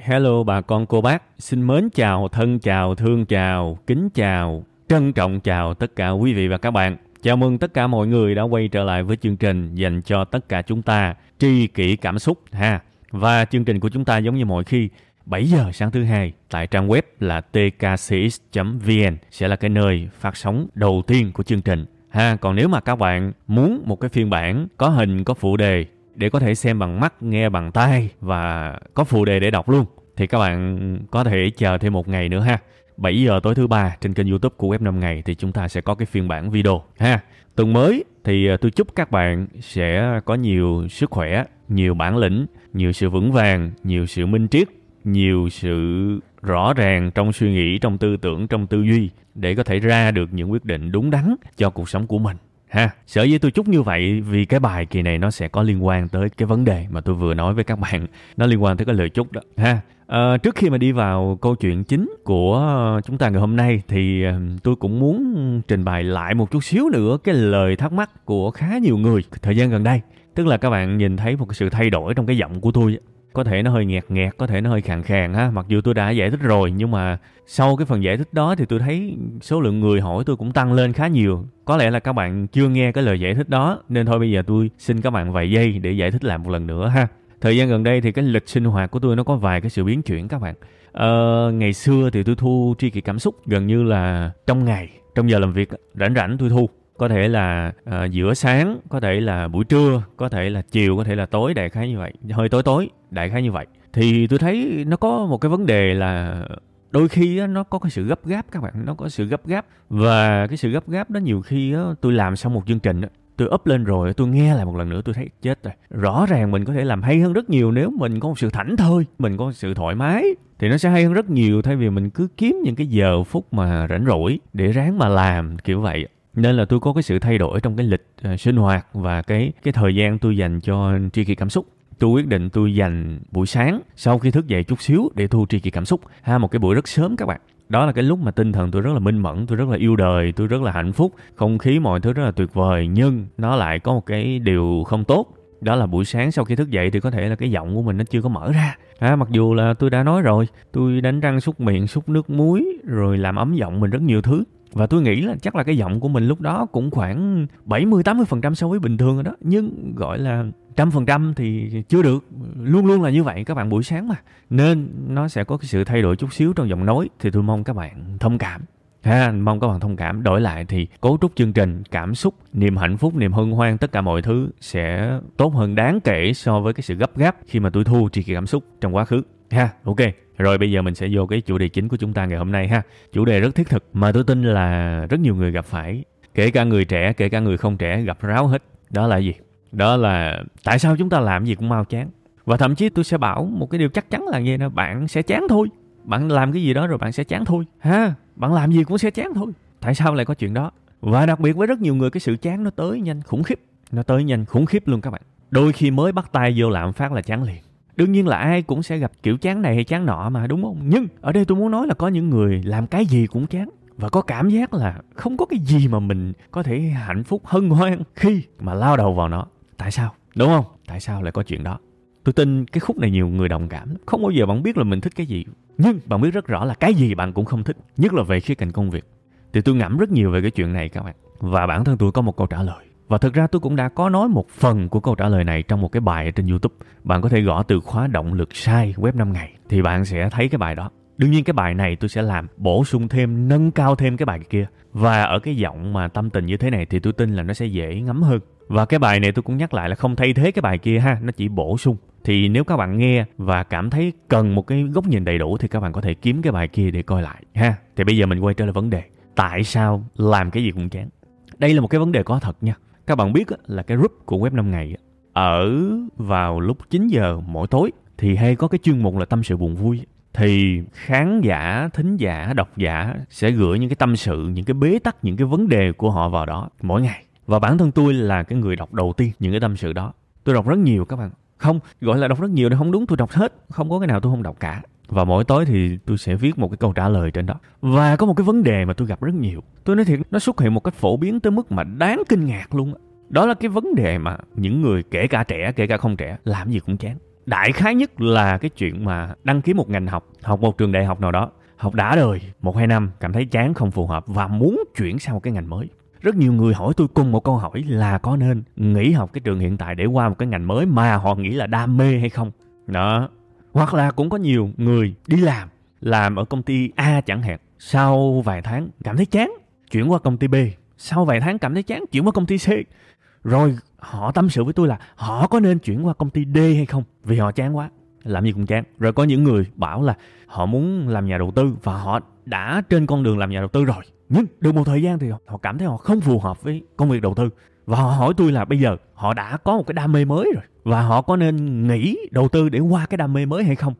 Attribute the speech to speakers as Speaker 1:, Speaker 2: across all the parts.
Speaker 1: Hello bà con cô bác, xin mến chào, thân chào, thương chào, kính chào, trân trọng chào tất cả quý vị và các bạn. Chào mừng tất cả mọi người đã quay trở lại với chương trình dành cho tất cả chúng ta, tri kỷ cảm xúc ha. Và chương trình của chúng ta giống như mọi khi, 7 giờ sáng thứ hai tại trang web là tkcx.vn sẽ là cái nơi phát sóng đầu tiên của chương trình. Ha, còn nếu mà các bạn muốn một cái phiên bản có hình, có phụ đề để có thể xem bằng mắt, nghe bằng tai và có phụ đề để đọc luôn thì các bạn có thể chờ thêm một ngày nữa ha. 7 giờ tối thứ ba trên kênh YouTube của Web 5 ngày thì chúng ta sẽ có cái phiên bản video ha. Tuần mới thì ờ, tôi chúc các bạn sẽ có nhiều sức khỏe, nhiều bản lĩnh, nhiều sự vững vàng, nhiều sự minh triết, nhiều sự rõ ràng trong suy nghĩ, trong tư tưởng, trong tư duy để có thể ra được những quyết định đúng đắn cho cuộc sống của mình ha sở dĩ tôi chúc như vậy vì cái bài kỳ này nó sẽ có liên quan tới cái vấn đề mà tôi vừa nói với các bạn. Nó liên quan tới cái lời chúc đó. Ha à, trước khi mà đi vào câu chuyện chính của ờ, chúng ta ngày hôm nay thì ờ, tôi cũng muốn trình bày lại một chút xíu nữa cái lời thắc mắc của khá nhiều người thời gian gần đây. Tức là các bạn nhìn thấy một cái sự thay đổi trong cái giọng của tôi có thể nó hơi nghẹt nghẹt có thể nó hơi khàn khàn ha. Mặc dù tôi đã giải thích rồi nhưng mà sau cái phần giải thích đó thì tôi thấy số lượng người hỏi tôi cũng tăng lên khá nhiều. Có lẽ là các bạn chưa nghe cái lời giải thích đó nên thôi bây giờ tôi xin các bạn vài giây để giải thích lại một lần nữa ha. Thời gian gần đây thì cái lịch sinh hoạt của tôi nó có vài cái sự biến chuyển các bạn. Ờ, ngày xưa thì tôi thu tri kỷ cảm xúc gần như là trong ngày trong giờ làm việc rảnh rảnh tôi thu có thể là uh, giữa sáng có thể là buổi trưa có thể là chiều có thể là tối đại khái như vậy. Hơi tối tối đại khái như vậy. Thì tôi thấy nó có một cái vấn đề là đôi khi nó có cái sự gấp gáp các bạn nó có sự gấp gáp. Và cái sự gấp gáp đó nhiều khi tôi làm xong một chương trình tôi up lên rồi tôi nghe lại một lần nữa tôi thấy chết rồi. Rõ ràng mình có thể làm hay hơn rất nhiều nếu mình có một sự thảnh thơi mình có một sự thoải mái thì nó sẽ hay hơn rất nhiều thay vì mình cứ kiếm những cái giờ phút mà rảnh rỗi để ráng mà làm kiểu vậy nên là tôi có cái sự thay đổi trong cái lịch uh, sinh hoạt và cái cái thời gian tôi dành cho tri kỷ cảm xúc. Tôi quyết định tôi dành buổi sáng sau khi thức dậy chút xíu để thu tri kỷ cảm xúc ha một cái buổi rất sớm các bạn. Đó là cái lúc mà tinh thần tôi rất là minh mẫn tôi rất là yêu đời tôi rất là hạnh phúc. Không khí mọi thứ rất là tuyệt vời nhưng nó lại có một cái điều không tốt. Đó là buổi sáng sau khi thức dậy thì có thể là cái giọng của mình nó chưa có mở ra. À, mặc dù là tôi đã nói rồi tôi đánh răng súc miệng súc nước muối rồi làm ấm giọng mình rất nhiều thứ và tôi nghĩ là chắc là cái giọng của mình lúc đó cũng khoảng 70-80% so với bình thường rồi đó. Nhưng gọi là trăm phần trăm thì chưa được. Luôn luôn là như vậy các bạn buổi sáng mà. Nên nó sẽ có cái sự thay đổi chút xíu trong giọng nói. Thì tôi mong các bạn thông cảm. Ha, mong các bạn thông cảm. Đổi lại thì cấu trúc chương trình, cảm xúc, niềm hạnh phúc, niềm hân hoan, tất cả mọi thứ sẽ tốt hơn đáng kể so với cái sự gấp gáp khi mà tôi thu tri kỳ cảm xúc trong quá khứ. Ha, ok. Rồi bây giờ mình sẽ vô cái chủ đề chính của chúng ta ngày hôm nay ha. Chủ đề rất thiết thực mà tôi tin là rất nhiều người gặp phải. Kể cả người trẻ, kể cả người không trẻ gặp ráo hết. Đó là gì? Đó là tại sao chúng ta làm gì cũng mau chán. Và thậm chí tôi sẽ bảo một cái điều chắc chắn là như đó, bạn sẽ chán thôi. Bạn làm cái gì đó rồi bạn sẽ chán thôi. Ha, bạn làm gì cũng sẽ chán thôi. Tại sao lại có chuyện đó? Và đặc biệt với rất nhiều người cái sự chán nó tới nhanh khủng khiếp. Nó tới nhanh khủng khiếp luôn các bạn. Đôi khi mới bắt tay vô làm phát là chán liền đương nhiên là ai cũng sẽ gặp kiểu chán này hay chán nọ mà, đúng không? Nhưng ở đây tôi muốn nói là có những người làm cái gì cũng chán và có cảm giác là không có cái gì mà mình có thể hạnh phúc, hân hoan khi mà lao đầu vào nó. Tại sao? Đúng không? Tại sao lại có chuyện đó? Tôi tin cái khúc này nhiều người đồng cảm không bao giờ bạn biết là mình thích cái gì. Nhưng bạn biết rất rõ là cái gì bạn cũng không thích, nhất là về khía cạnh công việc. Thì tôi ngẫm rất nhiều về cái chuyện này các bạn. Và bản thân tôi có một câu trả lời và thực ra tôi cũng đã có nói một phần của câu trả lời này trong một cái bài trên YouTube. Bạn có thể gõ từ khóa động lực sai web 5 ngày thì bạn sẽ thấy cái bài đó. đương nhiên cái bài này tôi sẽ làm bổ sung thêm, nâng cao thêm cái bài kia. Và ở cái giọng mà tâm tình như thế này thì tôi tin là nó sẽ dễ ngắm hơn. Và cái bài này tôi cũng nhắc lại là không thay thế cái bài kia ha, nó chỉ bổ sung. Thì nếu các bạn nghe và cảm thấy cần một cái góc nhìn đầy đủ thì các bạn có thể kiếm cái bài kia để coi lại ha. Thì bây giờ mình quay trở lại vấn đề, tại sao làm cái gì cũng chán? Đây là một cái vấn đề có thật nha các bạn biết là cái group của web 5 ngày ở vào lúc 9 giờ mỗi tối thì hay có cái chuyên mục là tâm sự buồn vui thì khán giả, thính giả, độc giả sẽ gửi những cái tâm sự, những cái bế tắc, những cái vấn đề của họ vào đó mỗi ngày. Và bản thân tôi là cái người đọc đầu tiên những cái tâm sự đó. Tôi đọc rất nhiều các bạn. Không, gọi là đọc rất nhiều thì không đúng, tôi đọc hết. Không có cái nào tôi không đọc cả. Và mỗi tối thì tôi sẽ viết một cái câu trả lời trên đó. Và có một cái vấn đề mà tôi gặp rất nhiều. Tôi nói thiệt, nó xuất hiện một cách phổ biến tới mức mà đáng kinh ngạc luôn. Đó là cái vấn đề mà những người kể cả trẻ, kể cả không trẻ, làm gì cũng chán đại khái nhất là cái chuyện mà đăng ký một ngành học học một trường đại học nào đó học đã đời một hai năm cảm thấy chán không phù hợp và muốn chuyển sang một cái ngành mới rất nhiều người hỏi tôi cùng một câu hỏi là có nên nghỉ học cái trường hiện tại để qua một cái ngành mới mà họ nghĩ là đam mê hay không đó hoặc là cũng có nhiều người đi làm làm ở công ty A chẳng hạn, sau vài tháng cảm thấy chán, chuyển qua công ty B. Sau vài tháng cảm thấy chán, chuyển qua công ty C. Rồi họ tâm sự với tôi là họ có nên chuyển qua công ty D hay không? Vì họ chán quá, làm gì cũng chán. Rồi có những người bảo là họ muốn làm nhà đầu tư và họ đã trên con đường làm nhà đầu tư rồi. Nhưng được một thời gian thì họ cảm thấy họ không phù hợp với công việc đầu tư và họ hỏi tôi là bây giờ họ đã có một cái đam mê mới rồi. Và họ có nên nghĩ, đầu tư để qua cái đam mê mới hay không?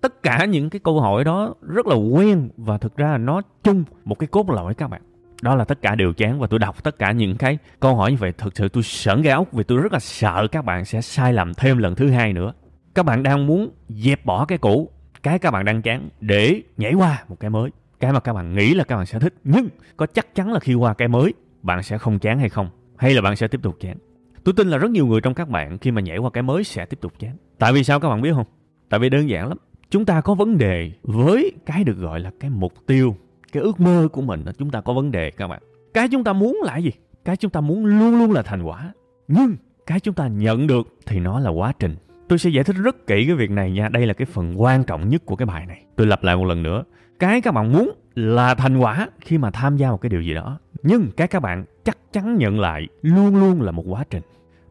Speaker 1: Tất cả những cái câu hỏi đó rất là quen và thực ra nó chung một cái cốt lõi các bạn. Đó là tất cả đều chán và tôi đọc tất cả những cái câu hỏi như vậy. Thực sự tôi sởn gai ốc vì tôi rất là sợ các bạn sẽ sai lầm thêm lần thứ hai nữa. Các bạn đang muốn dẹp bỏ cái cũ, cái các bạn đang chán, để nhảy qua một cái mới. Cái mà các bạn nghĩ là các bạn sẽ thích, nhưng có chắc chắn là khi qua cái mới, bạn sẽ không chán hay không? Hay là bạn sẽ tiếp tục chán? Tôi tin là rất nhiều người trong các bạn khi mà nhảy qua cái mới sẽ tiếp tục chán. Tại vì sao các bạn biết không? Tại vì đơn giản lắm. Chúng ta có vấn đề với cái được gọi là cái mục tiêu, cái ước mơ của mình chúng ta có vấn đề, các bạn. Cái chúng ta muốn là gì? Cái chúng ta muốn luôn luôn là thành quả. Nhưng cái chúng ta nhận được thì nó là quá trình. Tôi sẽ giải thích rất kỹ cái việc này nha. Đây là cái phần quan trọng nhất của cái bài này. Tôi lặp lại một lần nữa. Cái các bạn muốn là thành quả khi mà tham gia một cái điều gì đó. Nhưng cái các bạn chắc chắn nhận lại luôn luôn là một quá trình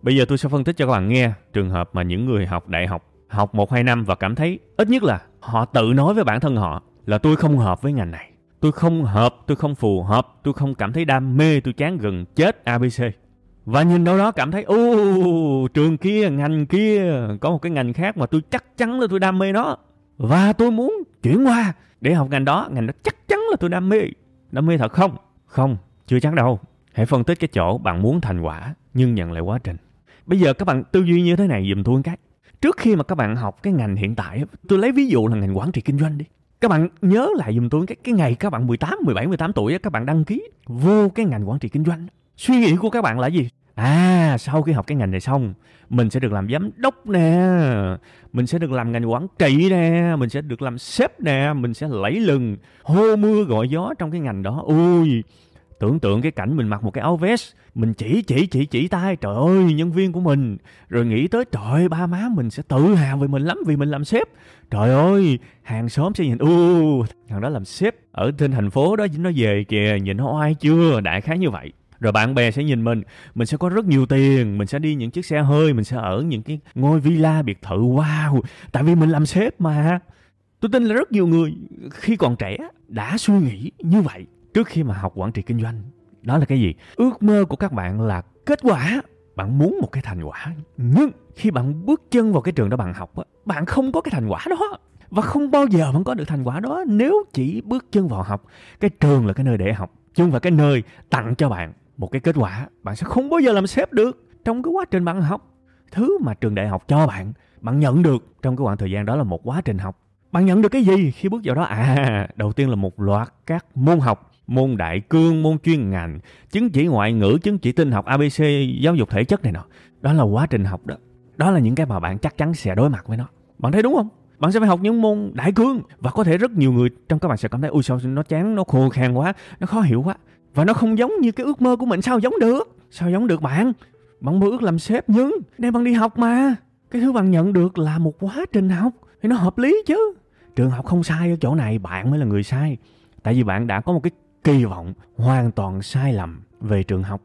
Speaker 1: bây giờ tôi sẽ phân tích cho các bạn nghe trường hợp mà những người học đại học học một hai năm và cảm thấy ít nhất là họ tự nói với bản thân họ là tôi không hợp với ngành này tôi không hợp, tôi không phù hợp, tôi không cảm thấy đam mê, tôi chán gần chết ABC. Và nhìn đâu đó cảm thấy, ô, trường kia, ngành kia, có một cái ngành khác mà tôi chắc chắn là tôi đam mê nó. Và tôi muốn chuyển qua để học ngành đó, ngành đó chắc chắn là tôi đam mê. Đam mê thật không? Không, chưa chắc đâu. Hãy phân tích cái chỗ bạn muốn thành quả, nhưng nhận lại quá trình. Bây giờ các bạn tư duy như thế này dùm tôi một cái. Trước khi mà các bạn học cái ngành hiện tại, tôi lấy ví dụ là ngành quản trị kinh doanh đi các bạn nhớ lại dùm tôi cái cái ngày các bạn 18, 17, 18 tuổi các bạn đăng ký vô cái ngành quản trị kinh doanh. Suy nghĩ của các bạn là gì? À, sau khi học cái ngành này xong, mình sẽ được làm giám đốc nè, mình sẽ được làm ngành quản trị nè, mình sẽ được làm sếp nè, mình sẽ lẫy lừng, hô mưa gọi gió trong cái ngành đó. Ui, tưởng tượng cái cảnh mình mặc một cái áo vest, mình chỉ chỉ chỉ chỉ tay. Trời ơi, nhân viên của mình. Rồi nghĩ tới, trời ba má mình sẽ tự hào về mình lắm, vì mình làm sếp. Trời ơi, hàng xóm sẽ nhìn u thằng đó làm sếp ở trên thành phố đó, nó về kìa, nhìn nó oai chưa? Đại khái như vậy. Rồi bạn bè sẽ nhìn mình mình sẽ có rất nhiều tiền, mình sẽ đi những chiếc xe hơi, mình sẽ ở những cái ngôi villa biệt thự. Wow, tại vì mình làm sếp mà. Tôi tin là rất nhiều người khi còn trẻ đã suy nghĩ như vậy trước khi mà học quản trị kinh doanh, đó là cái gì? Ước mơ của các bạn là kết quả. Bạn muốn một cái thành quả. Nhưng khi bạn bước chân vào cái trường đó bạn học bạn không có cái thành quả đó. Và không bao giờ bạn có được thành quả đó nếu chỉ bước chân vào học. Cái trường là cái nơi để học, chứ không phải cái nơi tặng cho bạn một cái kết quả. Bạn sẽ không bao giờ làm sếp được. Trong cái quá trình bạn học, thứ mà trường đại học cho bạn bạn nhận được trong cái khoảng thời gian đó là một quá trình học bạn nhận được cái gì khi bước vào đó à đầu tiên là một loạt các môn học môn đại cương, môn chuyên ngành, chứng chỉ ngoại ngữ, chứng chỉ tinh học ABC, giáo dục thể chất này nọ. Đó là quá trình học đó. Đó là những cái mà bạn chắc chắn sẽ đối mặt với nó. Bạn thấy đúng không? Bạn sẽ phải học những môn đại cương và có thể rất nhiều người trong các bạn sẽ cảm thấy ui sao nó chán, nó khô khan quá, nó khó hiểu quá và nó không giống như cái ước mơ của mình sao giống được? Sao giống được bạn? Bạn mơ ước làm sếp nhưng đây bạn đi học mà. Cái thứ bạn nhận được là một quá trình học thì nó hợp lý chứ trường học không sai ở chỗ này, bạn mới là người sai. Tại vì bạn đã có một cái kỳ vọng hoàn toàn sai lầm về trường học.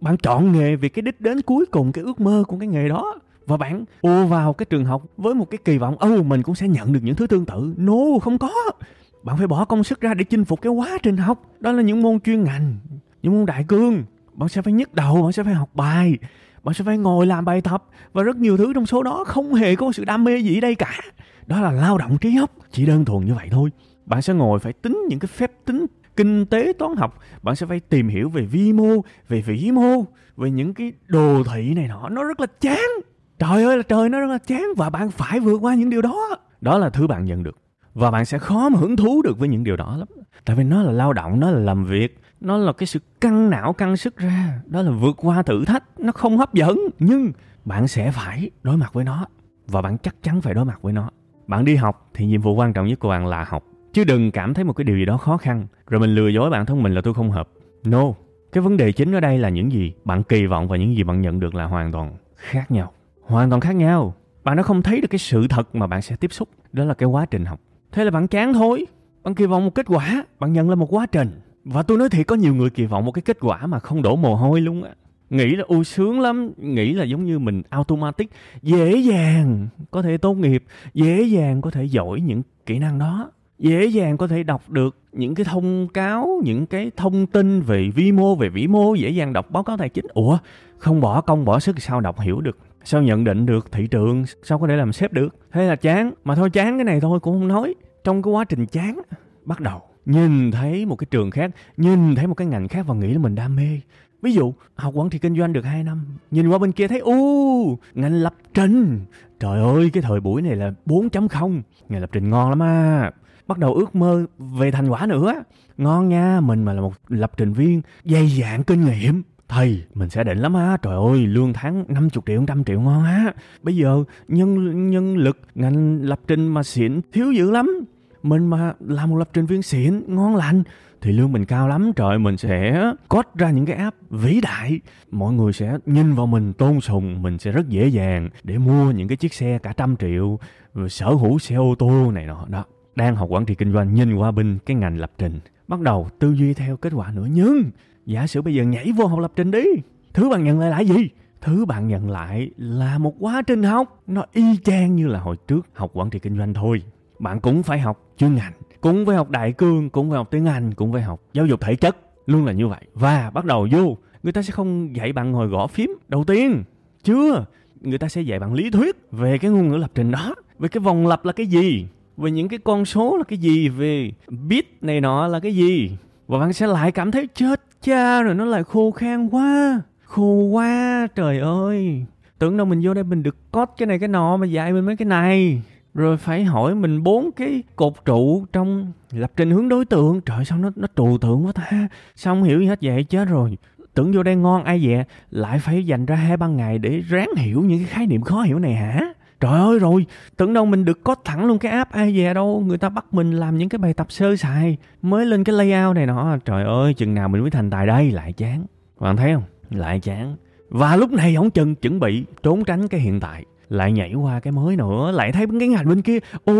Speaker 1: Bạn chọn nghề vì cái đích đến cuối cùng, cái ước mơ của cái nghề đó. Và bạn ùa vào cái trường học với một cái kỳ vọng âu mình cũng sẽ nhận được những thứ tương tự. No, không có. Bạn phải bỏ công sức ra để chinh phục cái quá trình học. Đó là những môn chuyên ngành, những môn đại cương. Bạn sẽ phải nhức đầu, bạn sẽ phải học bài, bạn sẽ phải ngồi làm bài tập. Và rất nhiều thứ trong số đó không hề có sự đam mê gì ở đây cả đó là lao động trí óc, chỉ đơn thuần như vậy thôi. Bạn sẽ ngồi phải tính những cái phép tính kinh tế toán học, bạn sẽ phải tìm hiểu về vi mô, về vĩ mô, về những cái đồ thị này nọ. Nó rất là chán. Trời ơi là trời, nó rất là chán và bạn phải vượt qua những điều đó. Đó là thứ bạn nhận được. Và bạn sẽ khó mà hứng thú được với những điều đó lắm. Tại vì nó là lao động, nó là làm việc, nó là cái sự căng não, căng sức ra. Đó là vượt qua thử thách, nó không hấp dẫn. Nhưng bạn sẽ phải đối mặt với nó. Và bạn chắc chắn phải đối mặt với nó bạn đi học thì nhiệm vụ quan trọng nhất của bạn là học. Chứ đừng cảm thấy một cái điều gì đó khó khăn. Rồi mình lừa dối bản thân mình là tôi không hợp. No. Cái vấn đề chính ở đây là những gì bạn kỳ vọng và những gì bạn nhận được là hoàn toàn khác nhau. Hoàn toàn khác nhau. Bạn đã không thấy được cái sự thật mà bạn sẽ tiếp xúc. Đó là cái quá trình học. Thế là bạn chán thôi bạn kỳ vọng một kết quả. Bạn nhận là một quá trình. Và tôi nói thiệt, có nhiều người kỳ vọng một cái kết quả mà không đổ mồ hôi luôn á nghĩ là u sướng lắm, nghĩ là giống như mình automatic, dễ dàng có thể tốt nghiệp, dễ dàng có thể giỏi những kỹ năng đó. Dễ dàng có thể đọc được những cái thông cáo, những cái thông tin về vi mô, về vĩ mô, dễ dàng đọc báo cáo tài chính. Ủa, không bỏ công, bỏ sức sao đọc hiểu được? Sao nhận định được thị trường? Sao có thể làm sếp được? Thế là chán, mà thôi chán cái này thôi, cũng không nói. Trong cái quá trình chán, bắt đầu. Nhìn thấy một cái trường khác, nhìn thấy một cái ngành khác và nghĩ là mình đam mê ví dụ, học quản trị kinh doanh được 2 năm, nhìn qua bên kia thấy u ngành lập trình. Trời ơi, cái thời buổi này là 4.0 ngành lập trình ngon lắm à bắt đầu ước mơ về thành quả nữa ngon nha, mình mà là một lập trình viên, dày dạn kinh nghiệm. Thầy, mình sẽ định lắm á. Trời ơi, lương tháng 50 triệu 100 triệu ngon á. Bây giờ, nhân nhân lực, ngành lập trình mà xịn thiếu dữ lắm. Mình mà làm một lập trình viên xịn ngon lành thì lương mình cao lắm, trời mình sẽ code ra những cái app vĩ đại. Mọi người sẽ nhìn vào mình, tôn sùng, mình sẽ rất dễ dàng để mua những cái chiếc xe cả trăm triệu sở hữu xe ô tô này nọ. Đó, đang học quản trị kinh doanh, nhìn qua bên cái ngành lập trình. Bắt đầu tư duy theo kết quả nữa. Nhưng, giả sử bây giờ nhảy vô học lập trình đi, thứ bạn nhận lại là gì? Thứ bạn nhận lại là một quá trình học. Nó y chang như là hồi trước học quản trị kinh doanh thôi. Bạn cũng phải học chuyên ngành cũng phải học đại cương, cũng phải học tiếng anh, cũng phải học giáo dục thể chất. Luôn là như vậy. Và bắt đầu vô, người ta sẽ không dạy bạn ngồi gõ phím đầu tiên. Chưa. Người ta sẽ dạy bạn lý thuyết về cái ngôn ngữ lập trình đó. Về cái vòng lặp là cái gì? Về những cái con số là cái gì? Về bit này nọ là cái gì? Và bạn sẽ lại cảm thấy chết cha rồi nó lại khô khan quá. Khô quá, trời ơi. Tưởng đâu mình vô đây mình được code cái này cái nọ mà dạy mình mấy cái này rồi phải hỏi mình bốn cái cột trụ trong lập trình hướng đối tượng. Trời, sao nó nó trừu tượng quá ta? Sao không hiểu gì hết? Vậy chết rồi. Tưởng vô đây ngon, ai vậy lại phải dành ra hai ba ngày để ráng hiểu những cái khái niệm khó hiểu này hả? Trời ơi, rồi, tưởng đâu mình được có thẳng luôn cái app ai về đâu. Người ta bắt mình làm những cái bài tập sơ sài, mới lên cái layout này nọ. Trời ơi, chừng nào mình mới thành tài đây? Lại chán. Bạn thấy không? Lại chán. Và lúc này ông chừng chuẩn bị trốn tránh cái hiện tại lại nhảy qua cái mới nữa, lại thấy cái ngành bên kia. Ô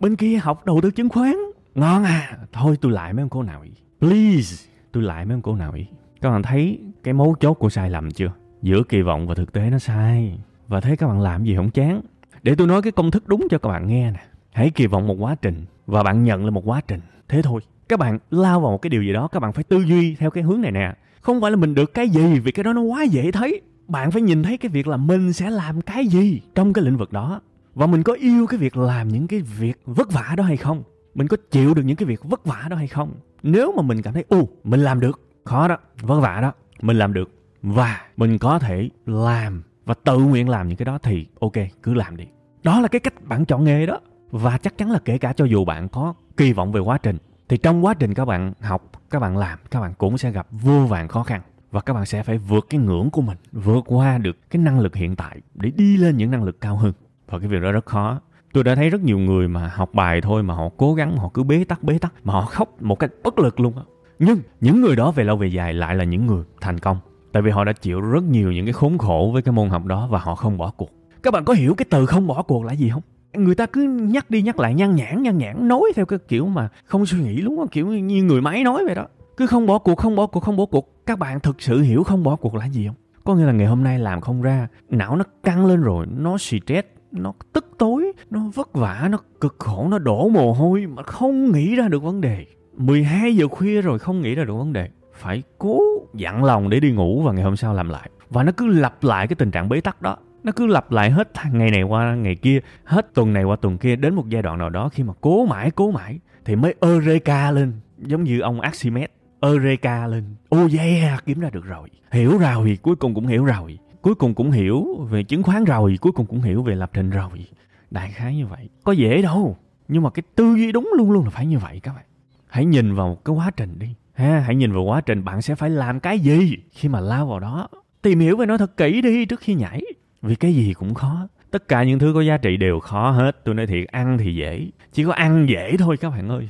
Speaker 1: bên kia học đầu tư chứng khoán. Ngon à. Thôi, tôi lại mấy ông cô nào ý? Please, tôi lại mấy ông cô nào ý? Các bạn thấy cái mấu chốt của sai lầm chưa? Giữa kỳ vọng và thực tế nó sai. Và thấy các bạn làm gì không chán. Để tôi nói cái công thức đúng cho các bạn nghe nè. Hãy kỳ vọng một quá trình và bạn nhận là một quá trình. Thế thôi. Các bạn lao vào một cái điều gì đó, các bạn phải tư duy theo cái hướng này nè. Không phải là mình được cái gì vì cái đó nó quá dễ thấy bạn phải nhìn thấy cái việc là mình sẽ làm cái gì trong cái lĩnh vực đó. Và mình có yêu cái việc làm những cái việc vất vả đó hay không? Mình có chịu được những cái việc vất vả đó hay không? Nếu mà mình cảm thấy u mình làm được. Khó đó, vất vả đó, mình làm được. Và mình có thể làm và tự nguyện làm những cái đó thì ok, cứ làm đi. Đó là cái cách bạn chọn nghề đó. Và chắc chắn là kể cả cho dù bạn có kỳ vọng về quá trình, thì trong quá trình các bạn học, các bạn làm, các bạn cũng sẽ gặp vô vàng khó khăn và các bạn sẽ phải vượt cái ngưỡng của mình, vượt qua được cái năng lực hiện tại để đi lên những năng lực cao hơn. Và cái việc đó rất khó. Tôi đã thấy rất nhiều người mà học bài thôi, mà họ cố gắng họ cứ bế tắc bế tắc, mà họ khóc một cách bất lực luôn á. Nhưng những người đó về lâu về dài lại là những người thành công, tại vì họ đã chịu rất nhiều những cái khốn khổ với cái môn học đó và họ không bỏ cuộc. Các bạn có hiểu cái từ không bỏ cuộc là gì không? Người ta cứ nhắc đi nhắc lại, nhăn nhãn nhăn nhãn, nói theo cái kiểu mà không suy nghĩ luôn không? Kiểu như người máy nói vậy đó cứ không bỏ cuộc, không bỏ cuộc, không bỏ cuộc. Các bạn thực sự hiểu không bỏ cuộc là gì không? Có nghĩa là ngày hôm nay làm không ra, não nó căng lên rồi, nó stress, nó tức tối, nó vất vả, nó cực khổ, nó đổ mồ hôi mà không nghĩ ra được vấn đề. 12 giờ khuya rồi không nghĩ ra được vấn đề. Phải cố dặn lòng để đi ngủ và ngày hôm sau làm lại. Và nó cứ lặp lại cái tình trạng bế tắc đó. Nó cứ lặp lại hết ngày này qua ngày kia, hết tuần này qua tuần kia, đến một giai đoạn nào đó khi mà cố mãi cố mãi thì mới eureka lên, giống như ông Archimedes eureka lên. Oh yeah, kiếm ra được rồi. Hiểu rồi, cuối cùng cũng hiểu rồi. Cuối cùng cũng hiểu về chứng khoán rồi, cuối cùng cũng hiểu về lập trình rồi. Đại khái như vậy. Có dễ đâu, nhưng mà cái tư duy đúng luôn luôn là phải như vậy các bạn. Hãy nhìn vào cái quá trình đi. Ha, hãy nhìn vào quá trình, bạn sẽ phải làm cái gì? Khi mà lao vào đó, tìm hiểu về nó thật kỹ đi trước khi nhảy. Vì cái gì cũng khó. Tất cả những thứ có giá trị đều khó hết. Tôi nói thiệt, ăn thì dễ. Chỉ có ăn dễ thôi các bạn ơi.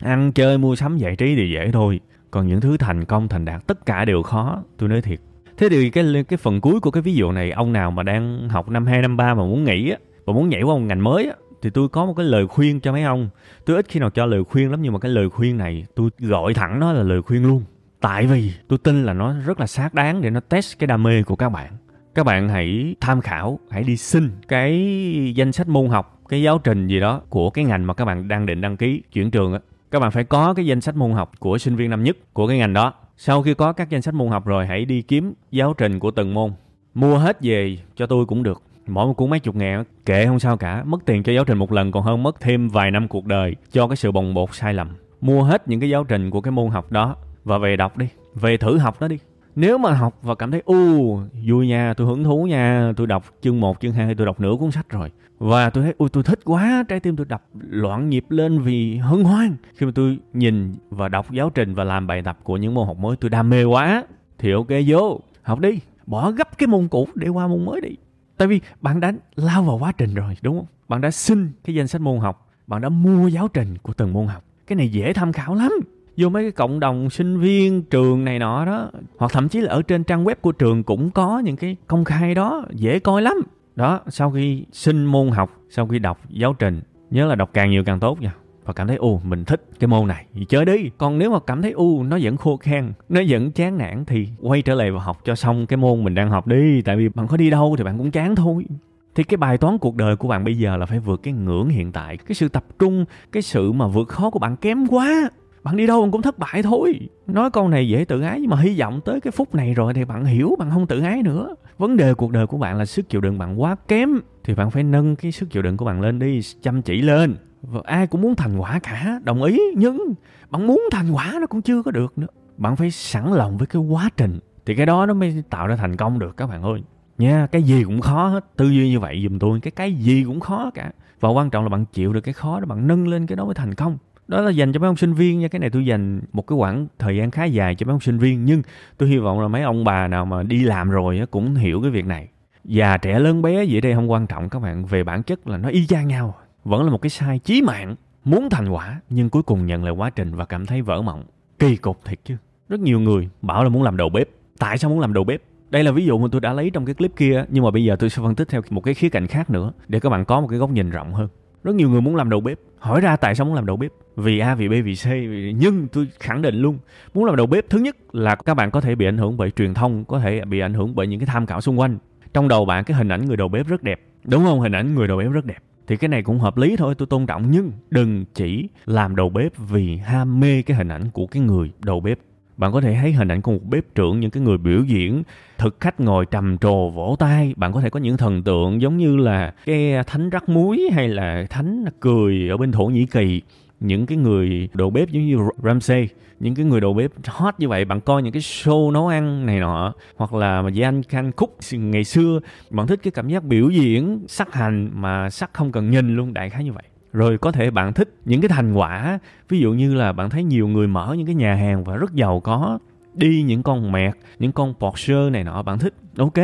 Speaker 1: Ăn chơi mua sắm giải trí thì dễ thôi còn những thứ thành công, thành đạt, tất cả đều khó. Tôi nói thiệt. Thế thì cái cái phần cuối của cái ví dụ này, ông nào mà đang học năm hai, năm ba mà muốn nghỉ á và muốn nhảy qua một ngành mới á, thì tôi có một cái lời khuyên cho mấy ông. Tôi ít khi nào cho lời khuyên lắm, nhưng mà cái lời khuyên này tôi gọi thẳng nó là lời khuyên luôn. Tại vì tôi tin là nó rất là xác đáng để nó test cái đam mê của các bạn. Các bạn hãy tham khảo, hãy đi xin cái danh sách môn học, cái giáo trình gì đó của cái ngành mà các bạn đang định đăng ký, chuyển trường á các bạn phải có cái danh sách môn học của sinh viên năm nhất của cái ngành đó. Sau khi có các danh sách môn học rồi, hãy đi kiếm giáo trình của từng môn. Mua hết về cho tôi cũng được. Mỗi một cuốn mấy chục ngàn, kệ không sao cả. Mất tiền cho giáo trình một lần, còn hơn mất thêm vài năm cuộc đời cho cái sự bồng bột sai lầm. Mua hết những cái giáo trình của cái môn học đó và về đọc đi. Về thử học nó đi nếu mà học và cảm thấy u vui nha tôi hứng thú nha tôi đọc chương 1, chương 2 tôi đọc nửa cuốn sách rồi. Và tôi thấy ui tôi thích quá trái tim tôi đập loạn nhịp lên vì hân hoan. Khi mà tôi nhìn và đọc giáo trình và làm bài tập của những môn học mới tôi đam mê quá thì ok vô học đi bỏ gấp cái môn cũ để qua môn mới đi. Tại vì bạn đã lao vào quá trình rồi đúng không? Bạn đã xin cái danh sách môn học bạn đã mua giáo trình của từng môn học. Cái này dễ tham khảo lắm vô mấy cái cộng đồng sinh viên trường này nọ đó, hoặc thậm chí là ở trên trang web của trường cũng có những cái công khai đó, dễ coi lắm. Đó, sau khi xin môn học, sau khi đọc giáo trình, nhớ là đọc càng nhiều càng tốt nha. Và cảm thấy u mình thích cái môn này, thì chơi đi. Còn nếu mà cảm thấy u nó vẫn khô khan, nó vẫn chán nản thì quay trở lại và học cho xong cái môn mình đang học đi, tại vì bạn có đi đâu thì bạn cũng chán thôi. Thì cái bài toán cuộc đời của bạn bây giờ là phải vượt cái ngưỡng hiện tại, cái sự tập trung, cái sự mà vượt khó của bạn kém quá bạn đi đâu bạn cũng thất bại thôi. Nói câu này dễ tự ái, nhưng mà hy vọng tới cái phút này rồi thì bạn hiểu bạn không tự ái nữa. Vấn đề cuộc đời của bạn là sức chịu đựng bạn quá kém, thì bạn phải nâng cái sức chịu đựng của bạn lên đi, chăm chỉ lên. Và ai cũng muốn thành quả cả, đồng ý, nhưng bạn muốn thành quả nó cũng chưa có được nữa. Bạn phải sẵn lòng với cái quá trình, thì cái đó nó mới tạo ra thành công được các bạn ơi. Nha, cái gì cũng khó hết, tư duy như vậy dùm tôi, cái cái gì cũng khó cả. Và quan trọng là bạn chịu được cái khó đó, bạn nâng lên cái đó mới thành công đó là dành cho mấy ông sinh viên nha. Cái này tôi dành một cái khoảng thời gian khá dài cho mấy ông sinh viên, nhưng tôi hy vọng là mấy ông bà nào mà đi làm rồi cũng hiểu cái việc này. Già, trẻ, lớn, bé gì ở đây không quan trọng, các bạn. Về bản chất là nó y chang nhau. Vẫn là một cái sai chí mạng, muốn thành quả, nhưng cuối cùng nhận lại quá trình và cảm thấy vỡ mộng. Kỳ cục thiệt chứ. Rất nhiều người bảo là muốn làm đầu bếp. Tại sao muốn làm đầu bếp? Đây là ví dụ mà tôi đã lấy trong cái clip kia nhưng mà bây giờ tôi sẽ phân tích theo một cái khía cạnh khác nữa, để các bạn có một cái góc nhìn rộng hơn rất nhiều người muốn làm đầu bếp. Hỏi ra tại sao muốn làm đầu bếp? Vì a, vì b, vì c nhưng tôi khẳng định luôn, muốn làm đầu bếp, thứ nhất là các bạn có thể bị ảnh hưởng bởi truyền thông, có thể bị ảnh hưởng bởi những cái tham khảo xung quanh. Trong đầu bạn, cái hình ảnh người đầu bếp rất đẹp. Đúng không? Hình ảnh người đầu bếp rất đẹp. Thì cái này cũng hợp lý thôi, tôi tôn trọng. Nhưng đừng chỉ làm đầu bếp vì ham mê cái hình ảnh của cái người đầu bếp bạn có thể thấy hình ảnh của một bếp trưởng, những cái người biểu diễn, thực khách ngồi trầm trồ vỗ tay. Bạn có thể có những thần tượng giống như là cái thánh rắc muối hay là thánh cười ở bên thổ nhĩ kỳ. Những cái người đầu bếp giống như Ramsay, những cái người đầu bếp hot như vậy, bạn coi những cái show nấu ăn này nọ, hoặc là mà Jan Khan Cook ngày xưa, bạn thích cái cảm giác biểu diễn, sắc hành mà sắc không cần nhìn luôn, đại khái như vậy rồi có thể bạn thích những cái thành quả. Ví dụ như là bạn thấy nhiều người mở những cái nhà hàng và rất giàu có, đi những con mẹt, những con Porsche này nọ, bạn thích. Ok,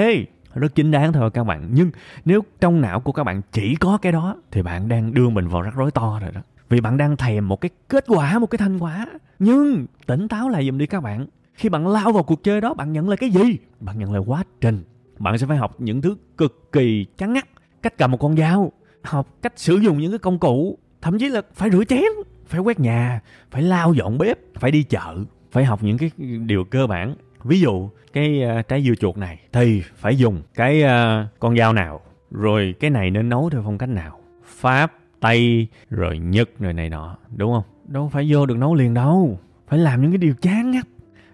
Speaker 1: rất chính đáng thôi các bạn. Nhưng nếu trong não của các bạn chỉ có cái đó, thì bạn đang đưa mình vào rắc rối to rồi đó. Vì bạn đang thèm một cái kết quả, một cái thành quả. Nhưng tỉnh táo lại dùm đi các bạn. Khi bạn lao vào cuộc chơi đó, bạn nhận lại cái gì? Bạn nhận lại quá trình. Bạn sẽ phải học những thứ cực kỳ chán ngắt, cách cầm một con dao học cách sử dụng những cái công cụ thậm chí là phải rửa chén phải quét nhà phải lau dọn bếp phải đi chợ phải học những cái điều cơ bản. Ví dụ cái uh, trái dưa chuột này thì phải dùng cái uh, con dao nào rồi cái này nên nấu theo phong cách nào? Pháp tây rồi nhật rồi này nọ đúng không? Đâu phải vô được nấu liền đâu phải làm những cái điều chán ngắt.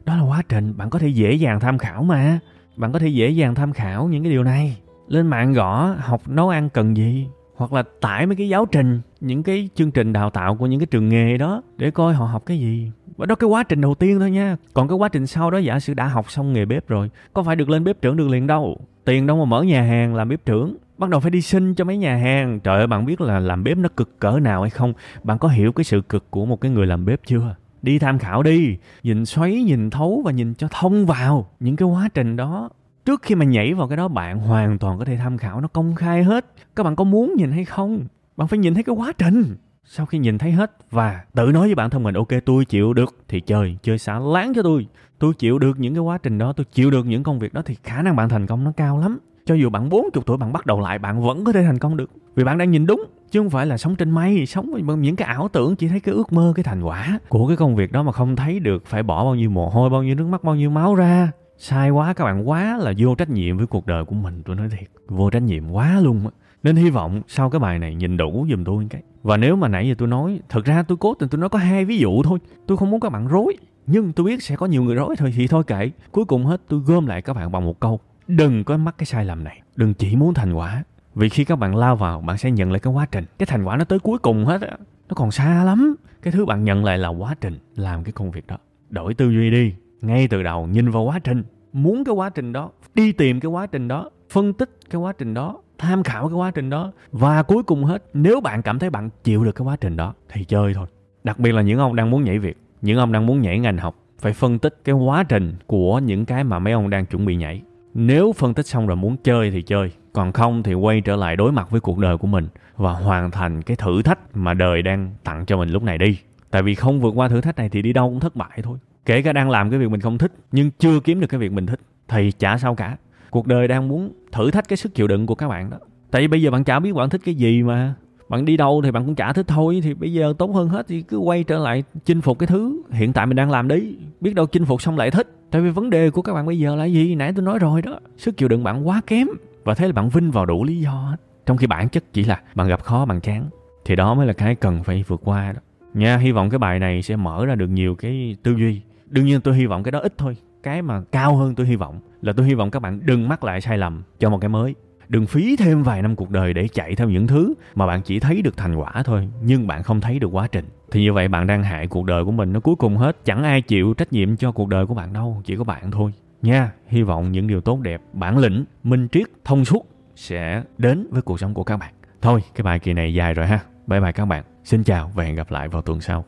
Speaker 1: Đó là quá trình bạn có thể dễ dàng tham khảo mà. Bạn có thể dễ dàng tham khảo những cái điều này. Lên mạng gõ học nấu ăn cần gì? Hoặc là tải mấy cái giáo trình, những cái chương trình đào tạo của những cái trường nghề đó để coi họ học cái gì. Và đó cái quá trình đầu tiên thôi nha. Còn cái quá trình sau đó, giả sử đã học xong nghề bếp rồi, có phải được lên bếp trưởng được liền đâu? Tiền đâu mà mở nhà hàng làm bếp trưởng? Bắt đầu phải đi xin cho mấy nhà hàng. Trời ơi, bạn biết là làm bếp nó cực cỡ nào hay không? Bạn có hiểu cái sự cực của một cái người làm bếp chưa? Đi tham khảo đi. Nhìn xoáy, nhìn thấu và nhìn cho thông vào những cái quá trình đó trước khi mà nhảy vào cái đó, bạn hoàn toàn có thể tham khảo, nó công khai hết. Các bạn có muốn nhìn hay không? Bạn phải nhìn thấy cái quá trình. Sau khi nhìn thấy hết và tự nói với bản thân mình, ok, tôi chịu được. Thì chơi chơi xả láng cho tôi. Tôi chịu được những cái quá trình đó, tôi chịu được những công việc đó thì khả năng bạn thành công nó cao lắm. Cho dù bạn 40 tuổi, bạn bắt đầu lại, bạn vẫn có thể thành công được. Vì bạn đang nhìn đúng, chứ không phải là sống trên mây, sống bằng những cái ảo tưởng, chỉ thấy cái ước mơ, cái thành quả của cái công việc đó mà không thấy được phải bỏ bao nhiêu mồ hôi, bao nhiêu nước mắt, bao nhiêu máu ra sai quá, các bạn quá là vô trách nhiệm với cuộc đời của mình, tôi nói thiệt. Vô trách nhiệm quá luôn á. Nên hy vọng sau cái bài này nhìn đủ giùm tôi cái. Và nếu mà nãy giờ tôi nói, thật ra tôi cố tình tôi nói có hai ví dụ thôi. Tôi không muốn các bạn rối, nhưng tôi biết sẽ có nhiều người rối thôi, thì thôi kệ. Cuối cùng hết, tôi gom lại các bạn bằng một câu. Đừng có mắc cái sai lầm này. Đừng chỉ muốn thành quả. Vì khi các bạn lao vào, bạn sẽ nhận lại cái quá trình. Cái thành quả nó tới cuối cùng hết á. Nó còn xa lắm. Cái thứ bạn nhận lại là quá trình, làm cái công việc đó. Đổi tư duy đi ngay từ đầu nhìn vào quá trình, muốn cái quá trình đó, đi tìm cái quá trình đó, phân tích cái quá trình đó, tham khảo cái quá trình đó, và cuối cùng hết, nếu bạn cảm thấy bạn chịu được cái quá trình đó thì chơi thôi. Đặc biệt là những ông đang muốn nhảy việc, những ông đang muốn nhảy ngành học, phải phân tích cái quá trình của những cái mà mấy ông đang chuẩn bị nhảy. Nếu phân tích xong rồi muốn chơi thì chơi, còn không thì quay trở lại đối mặt với cuộc đời của mình và hoàn thành cái thử thách mà đời đang tặng cho mình lúc này đi. Tại vì không vượt qua thử thách này thì đi đâu cũng thất bại thôi kể cả đang làm cái việc mình không thích, nhưng chưa kiếm được cái việc mình thích, thì chả sao cả. Cuộc đời đang muốn thử thách cái sức chịu đựng của các bạn đó. Tại vì bây giờ bạn chả biết bạn thích cái gì mà. Bạn đi đâu thì bạn cũng chả thích thôi, thì bây giờ tốt hơn hết thì cứ quay trở lại chinh phục cái thứ hiện tại mình đang làm đi. Biết đâu chinh phục xong lại thích. Tại vì vấn đề của các bạn bây giờ là gì? Nãy tôi nói rồi đó, sức chịu đựng bạn quá kém. Và thế là bạn vinh vào đủ lý do hết. Trong khi bản chất chỉ là bạn gặp khó, bạn chán, thì đó mới là cái cần phải vượt qua đó. Nha, hy vọng cái bài này sẽ mở ra được nhiều cái tư duy đương nhiên tôi hy vọng cái đó ít thôi. Cái mà cao hơn tôi hy vọng là tôi hy vọng các bạn đừng mắc lại sai lầm cho một cái mới. Đừng phí thêm vài năm cuộc đời để chạy theo những thứ mà bạn chỉ thấy được thành quả thôi, nhưng bạn không thấy được quá trình. Thì như vậy bạn đang hại cuộc đời của mình, nó cuối cùng hết. Chẳng ai chịu trách nhiệm cho cuộc đời của bạn đâu, chỉ có bạn thôi. Nha, hy vọng những điều tốt đẹp, bản lĩnh, minh triết, thông suốt sẽ đến với cuộc sống của các bạn. Thôi, cái bài kỳ này dài rồi ha. Bye bye các bạn. Xin chào và hẹn gặp lại vào tuần sau.